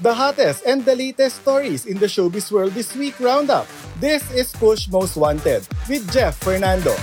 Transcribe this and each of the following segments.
the hottest and the latest stories in the showbiz world this week roundup. This is Push Most Wanted with Jeff Fernando.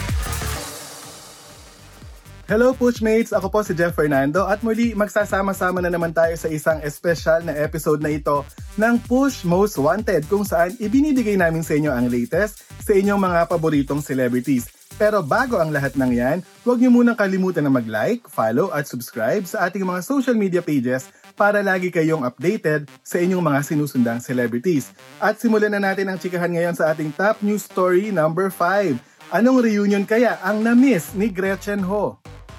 Hello Pushmates! Ako po si Jeff Fernando at muli magsasama-sama na naman tayo sa isang espesyal na episode na ito ng Push Most Wanted kung saan ibinibigay namin sa inyo ang latest sa inyong mga paboritong celebrities. Pero bago ang lahat ng yan, huwag niyo munang kalimutan na mag-like, follow at subscribe sa ating mga social media pages para lagi kayong updated sa inyong mga sinusundang celebrities. At simulan na natin ang chikahan ngayon sa ating top news story number 5. Anong reunion kaya ang na-miss ni Gretchen Ho?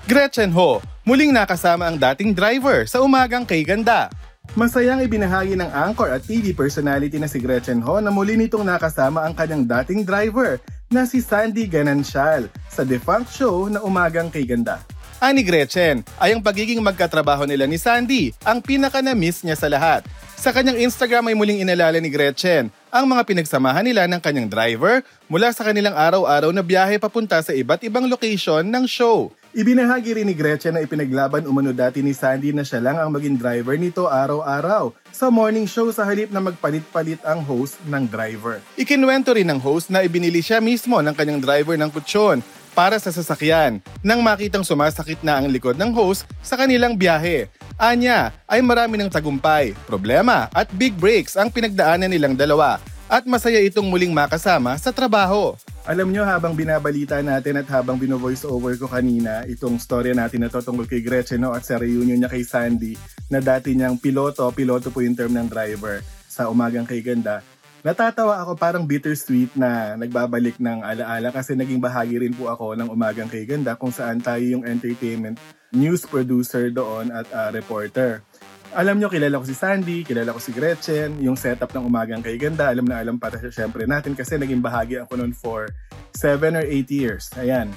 Gretchen Ho, muling nakasama ang dating driver sa umagang kay ganda. Masayang ibinahagi ng anchor at TV personality na si Gretchen Ho na muli nitong nakasama ang kanyang dating driver na si Sandy Ganancial sa defunct show na umagang kay ganda. Ani Gretchen ay ang pagiging magkatrabaho nila ni Sandy ang pinaka-na-miss niya sa lahat. Sa kanyang Instagram ay muling inalala ni Gretchen ang mga pinagsamahan nila ng kanyang driver mula sa kanilang araw-araw na biyahe papunta sa iba't ibang location ng show. Ibinahagi rin ni Gretchen na ipinaglaban umano dati ni Sandy na siya lang ang maging driver nito araw-araw sa morning show sa halip na magpalit-palit ang host ng driver. Ikinuwento rin ng host na ibinili siya mismo ng kanyang driver ng kutsyon para sa sasakyan nang makitang sumasakit na ang likod ng host sa kanilang biyahe. Anya ay marami ng tagumpay, problema at big breaks ang pinagdaanan nilang dalawa at masaya itong muling makasama sa trabaho. Alam nyo, habang binabalita natin at habang bino-voice over ko kanina, itong storya natin na to tungkol kay Gretchen no, at sa reunion niya kay Sandy, na dati niyang piloto, piloto po yung term ng driver sa umagang kay Ganda, natatawa ako parang bittersweet na nagbabalik ng alaala kasi naging bahagi rin po ako ng umagang kay Ganda kung saan tayo yung entertainment news producer doon at uh, reporter. Alam nyo, kilala ko si Sandy, kilala ko si Gretchen, yung setup ng umagang kay Ganda, alam na alam para syempre natin kasi naging bahagi ako noon for 7 or 8 years. Ayan.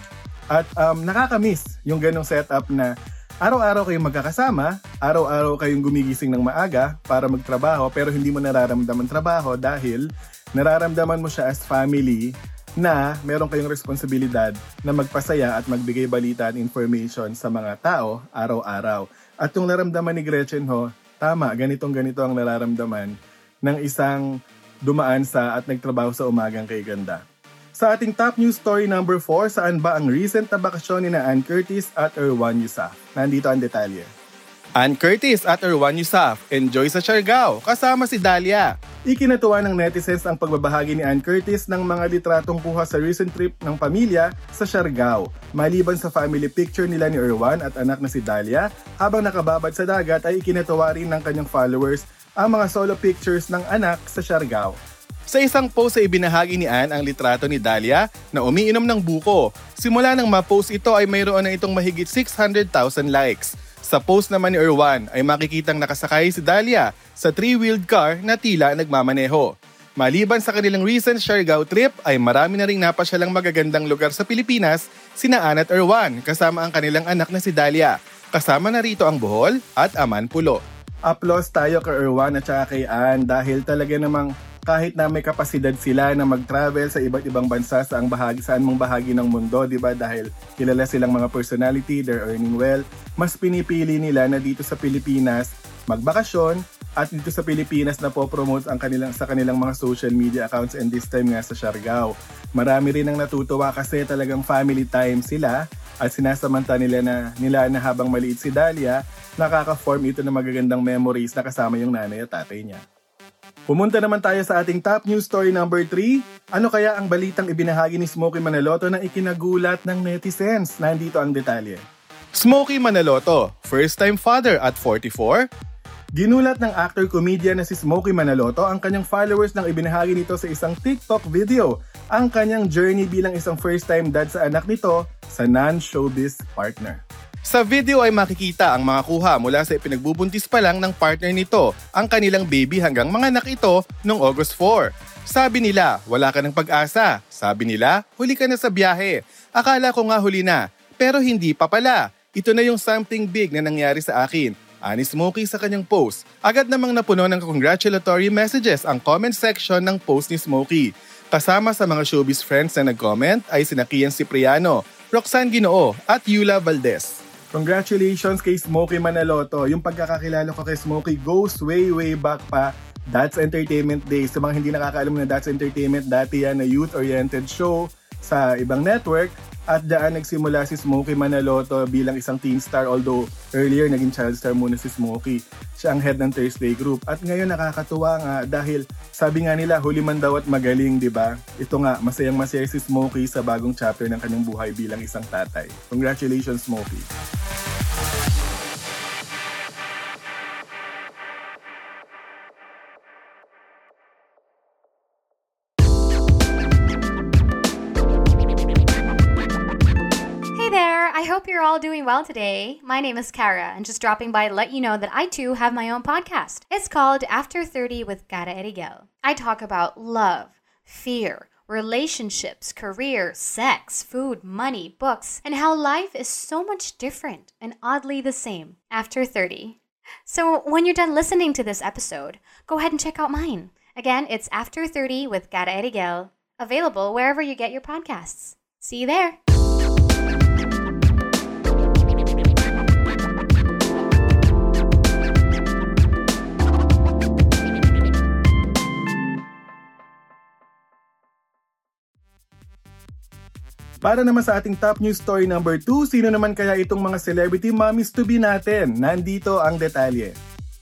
At um, nakakamiss yung ganong setup na araw-araw kayong magkakasama, araw-araw kayong gumigising ng maaga para magtrabaho pero hindi mo nararamdaman trabaho dahil nararamdaman mo siya as family na meron kayong responsibilidad na magpasaya at magbigay balita at information sa mga tao araw-araw. At yung naramdaman ni Gretchen ho, tama, ganitong ganito ang nararamdaman ng isang dumaan sa at nagtrabaho sa umagang kay ganda. Sa ating top news story number 4, saan ba ang recent na bakasyon ni na Ann Curtis at Erwan Yusaf? Nandito ang detalye. Ann Curtis at Erwan Yusaf enjoy sa Siargao kasama si Dalia. Ikinatuwa ng netizens ang pagbabahagi ni Ann Curtis ng mga litratong kuha sa recent trip ng pamilya sa Siargao. Maliban sa family picture nila ni Erwan at anak na si Dalia, habang nakababad sa dagat ay ikinatuwa rin ng kanyang followers ang mga solo pictures ng anak sa Siargao. Sa isang post ay ibinahagi ni Ann ang litrato ni Dalia na umiinom ng buko. Simula nang ma-post ito ay mayroon na itong mahigit 600,000 likes. Sa post naman ni Erwan ay makikitang nakasakay si Dalia sa three-wheeled car na tila nagmamaneho. Maliban sa kanilang recent Siargao trip ay marami na ring napasyalang magagandang lugar sa Pilipinas sina Ann at Erwan kasama ang kanilang anak na si Dalia. Kasama na rito ang Bohol at Aman Pulo. Applause tayo kay Erwan at saka kay Ann dahil talaga namang kahit na may kapasidad sila na mag-travel sa iba't ibang bansa sa ang bahagi saan mong bahagi ng mundo, 'di ba? Dahil kilala silang mga personality, they're earning well, mas pinipili nila na dito sa Pilipinas magbakasyon at dito sa Pilipinas na po-promote ang kanilang sa kanilang mga social media accounts and this time nga sa Siargao. Marami rin ang natutuwa kasi talagang family time sila at sinasamanta nila na nila na habang maliit si Dalia, nakaka-form ito ng magagandang memories na kasama yung nanay at tatay niya. Pumunta naman tayo sa ating top news story number 3. Ano kaya ang balitang ibinahagi ni Smokey Manaloto na ikinagulat ng netizens? Nandito ang detalye. Smokey Manaloto, first-time father at 44? Ginulat ng actor-comedian na si Smokey Manaloto ang kanyang followers nang ibinahagi nito sa isang TikTok video ang kanyang journey bilang isang first-time dad sa anak nito sa non-showbiz partner. Sa video ay makikita ang mga kuha mula sa ipinagbubuntis pa lang ng partner nito, ang kanilang baby hanggang mga anak ito noong August 4. Sabi nila, wala ka ng pag-asa. Sabi nila, huli ka na sa biyahe. Akala ko nga huli na, pero hindi pa pala. Ito na yung something big na nangyari sa akin. Ani Smokey sa kanyang post. Agad namang napuno ng congratulatory messages ang comment section ng post ni Smokey. Kasama sa mga showbiz friends na nag-comment ay sina Kian Cipriano, Roxanne Ginoo at Yula Valdez. Congratulations kay Smokey Manaloto. Yung pagkakakilala ko kay Smokey goes way way back pa That's Entertainment Days. Sa mga hindi nakakaalam na That's Entertainment, dati yan na youth-oriented show sa ibang network. At daan nagsimula si Smokey Manaloto bilang isang teen star although earlier naging child star muna si Smokey. Siya ang head ng Thursday Group. At ngayon nakakatuwa nga dahil sabi nga nila huli man daw at magaling, di ba? Ito nga, masayang masaya si Smokey sa bagong chapter ng kanyang buhay bilang isang tatay. Congratulations Smokey! Hope you're all doing well today. My name is Kara, and just dropping by to let you know that I too have my own podcast. It's called After 30 with Kara Erigel. I talk about love, fear, relationships, career, sex, food, money, books, and how life is so much different and oddly the same after 30. So when you're done listening to this episode, go ahead and check out mine. Again, it's After 30 with Kara Erigel, available wherever you get your podcasts. See you there. Para naman sa ating top news story number 2, sino naman kaya itong mga celebrity mommies to be natin? Nandito ang detalye.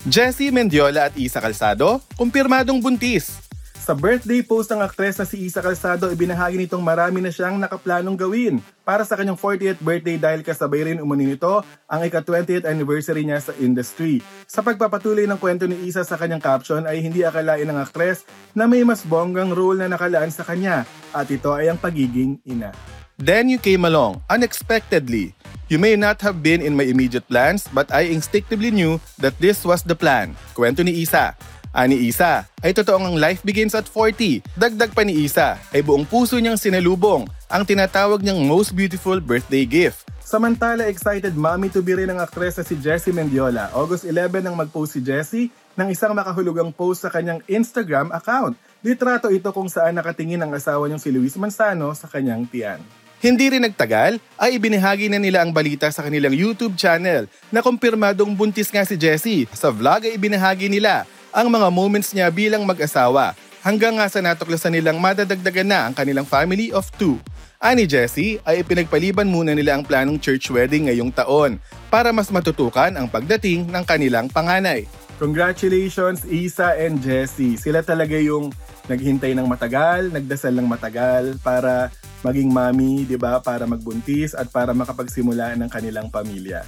Jessie Mendiola at Isa Calzado, kumpirmadong buntis. Sa birthday post ng aktres na si Isa Calzado, ibinahagi nitong marami na siyang nakaplanong gawin para sa kanyang 40th birthday dahil kasabay rin umuni nito ang ika-20th anniversary niya sa industry. Sa pagpapatuloy ng kwento ni Isa sa kanyang caption ay hindi akalain ng aktres na may mas bonggang role na nakalaan sa kanya at ito ay ang pagiging ina. Then you came along, unexpectedly. You may not have been in my immediate plans, but I instinctively knew that this was the plan. Kwento ni Isa. Ani Isa, ay totoong ang life begins at 40. Dagdag pa ni Isa, ay buong puso niyang sinalubong ang tinatawag niyang most beautiful birthday gift. Samantala, excited mommy to be rin ang aktres na si Jessie Mendiola. August 11 nang mag-post si Jessie ng isang makahulugang post sa kanyang Instagram account. Litrato ito kung saan nakatingin ang asawa niyang si Luis Manzano sa kanyang tiyan. Hindi rin nagtagal ay ibinahagi na nila ang balita sa kanilang YouTube channel na kumpirmadong buntis nga si Jessie. Sa vlog ay ibinahagi nila ang mga moments niya bilang mag-asawa hanggang nga sa natuklasan nilang madadagdagan na ang kanilang family of two. Ani Jessie ay ipinagpaliban muna nila ang planong church wedding ngayong taon para mas matutukan ang pagdating ng kanilang panganay. Congratulations Isa and Jessie. Sila talaga yung naghintay ng matagal, nagdasal ng matagal para maging mami, 'di ba, para magbuntis at para makapagsimula ng kanilang pamilya.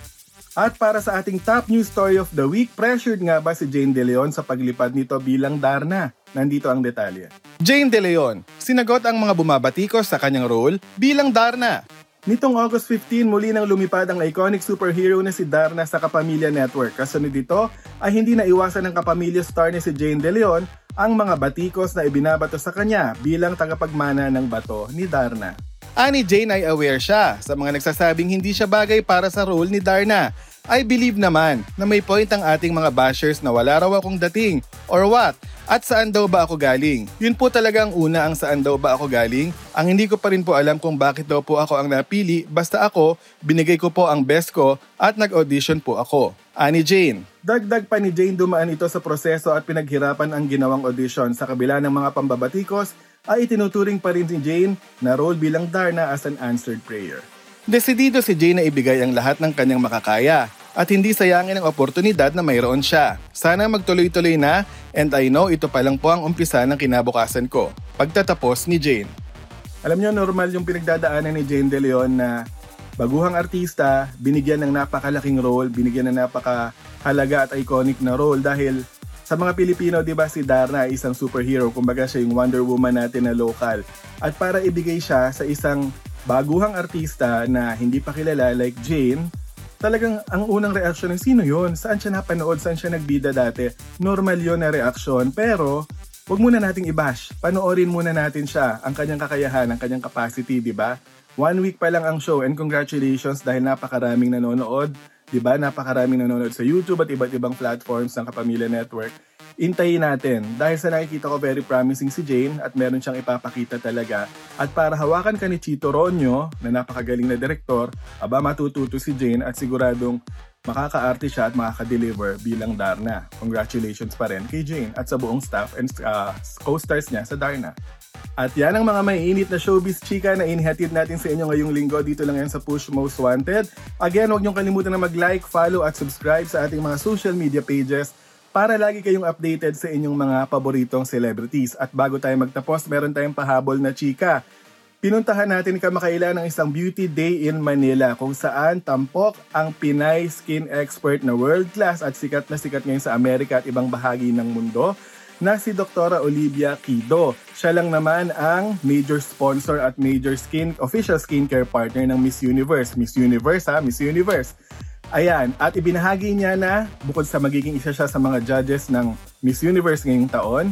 At para sa ating top news story of the week, pressured nga ba si Jane De Leon sa paglipad nito bilang Darna? Nandito ang detalye. Jane De Leon, sinagot ang mga bumabatikos sa kanyang role bilang Darna. Nitong August 15, muli nang lumipad ang iconic superhero na si Darna sa Kapamilya Network. Kasunod dito ay hindi na iwasan ng kapamilya star ni si Jane De Leon ang mga batikos na ibinabato sa kanya bilang tagapagmana ng bato ni Darna. Ani Jane ay aware siya sa mga nagsasabing hindi siya bagay para sa role ni Darna. I believe naman na may point ang ating mga bashers na wala raw akong dating or what at saan daw ba ako galing? Yun po talaga ang una ang saan daw ba ako galing. Ang hindi ko pa rin po alam kung bakit daw po ako ang napili, basta ako, binigay ko po ang best ko at nag-audition po ako. Ani Jane. Dagdag pa ni Jane dumaan ito sa proseso at pinaghirapan ang ginawang audition sa kabila ng mga pambabatikos ay itinuturing pa rin ni Jane na role bilang Darna as an answered prayer. Desidido si Jane na ibigay ang lahat ng kanyang makakaya at hindi sayangin ang oportunidad na mayroon siya. Sana magtuloy-tuloy na and I know ito pa lang po ang umpisa ng kinabukasan ko. Pagtatapos ni Jane. Alam niyo normal yung pinagdadaanan ni Jane De Leon na baguhang artista, binigyan ng napakalaking role, binigyan ng napakahalaga at iconic na role dahil sa mga Pilipino, 'di ba si Darna ay isang superhero, kumbaga siya yung Wonder Woman natin na local. At para ibigay siya sa isang baguhang artista na hindi pa kilala like Jane, talagang ang unang reaksyon ng sino yon Saan siya napanood? Saan siya nagbida dati? Normal yon na reaksyon. Pero, wag muna nating i-bash. Panoorin muna natin siya, ang kanyang kakayahan, ang kanyang capacity, di ba? One week pa lang ang show and congratulations dahil napakaraming nanonood. Ba? Napakaraming nanonood sa YouTube at iba't ibang platforms ng Kapamilya Network. intayin natin. Dahil sa nakikita ko very promising si Jane at meron siyang ipapakita talaga. At para hawakan ka ni Chito Ronyo, na napakagaling na direktor, aba matututo si Jane at siguradong makakaarte siya at makaka-deliver bilang Darna. Congratulations pa rin kay Jane at sa buong staff and uh, co-stars niya sa Darna. At yan ang mga maiinit na showbiz chika na inihatid natin sa inyo ngayong linggo dito lang yan sa Push Most Wanted. Again, huwag niyong kalimutan na mag-like, follow at subscribe sa ating mga social media pages para lagi kayong updated sa inyong mga paboritong celebrities. At bago tayo magtapos, meron tayong pahabol na chika. Pinuntahan natin kamakailan ng isang beauty day in Manila kung saan tampok ang Pinay skin expert na world class at sikat na sikat ngayon sa Amerika at ibang bahagi ng mundo na si Dr. Olivia Kido. Siya lang naman ang major sponsor at major skin official skincare partner ng Miss Universe. Miss Universe ha, Miss Universe. Ayan, at ibinahagi niya na bukod sa magiging isa siya sa mga judges ng Miss Universe ngayong taon,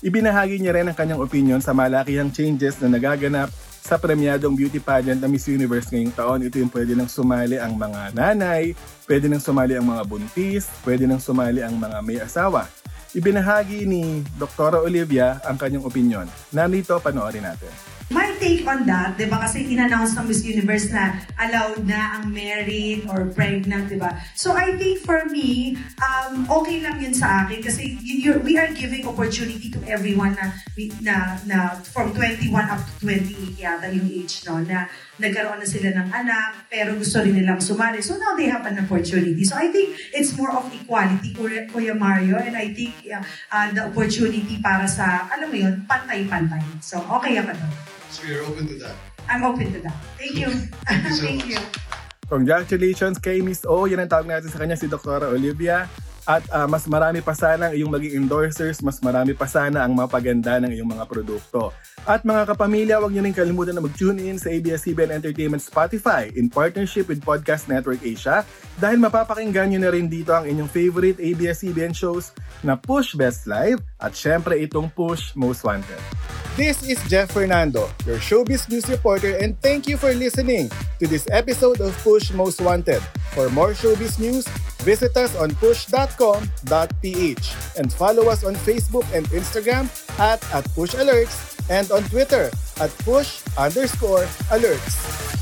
ibinahagi niya rin ang kanyang opinion sa malakihang changes na nagaganap sa premyadong beauty pageant ng Miss Universe ngayong taon. Ito yung pwede nang sumali ang mga nanay, pwede nang sumali ang mga buntis, pwede nang sumali ang mga may asawa. Ibinahagi ni Dr. Olivia ang kanyang opinion. Narito, panoorin natin. My take on that, di ba, kasi in-announce ng Miss Universe na allowed na ang married or pregnant, di ba? So I think for me, um, okay lang yun sa akin kasi you, we are giving opportunity to everyone na, na, na from 21 up to 28 yata yung age, no, na nagkaroon na sila ng anak, pero gusto rin nilang sumali. So now they have an opportunity. So I think it's more of equality, Kuya Mario, and I think uh, uh, the opportunity para sa, alam mo yun, pantay-pantay. So okay ako doon. So you're open to that? I'm open to that. Thank you. Thank you so Thank much. you. Congratulations kay Miss O. Yan ang tawag natin sa kanya si Dr. Olivia. At uh, mas marami pa sana ang iyong maging endorsers, mas marami pa sana ang mapaganda ng iyong mga produkto. At mga kapamilya, huwag niyo rin kalimutan na mag-tune in sa ABS-CBN Entertainment Spotify in partnership with Podcast Network Asia dahil mapapakinggan niyo na rin dito ang inyong favorite ABS-CBN shows na Push Best Live at syempre itong Push Most Wanted. This is Jeff Fernando, your showbiz news reporter, and thank you for listening to this episode of Push Most Wanted. For more showbiz news, visit us on push.com.ph and follow us on Facebook and Instagram at, at Push Alerts and on Twitter at push underscore alerts.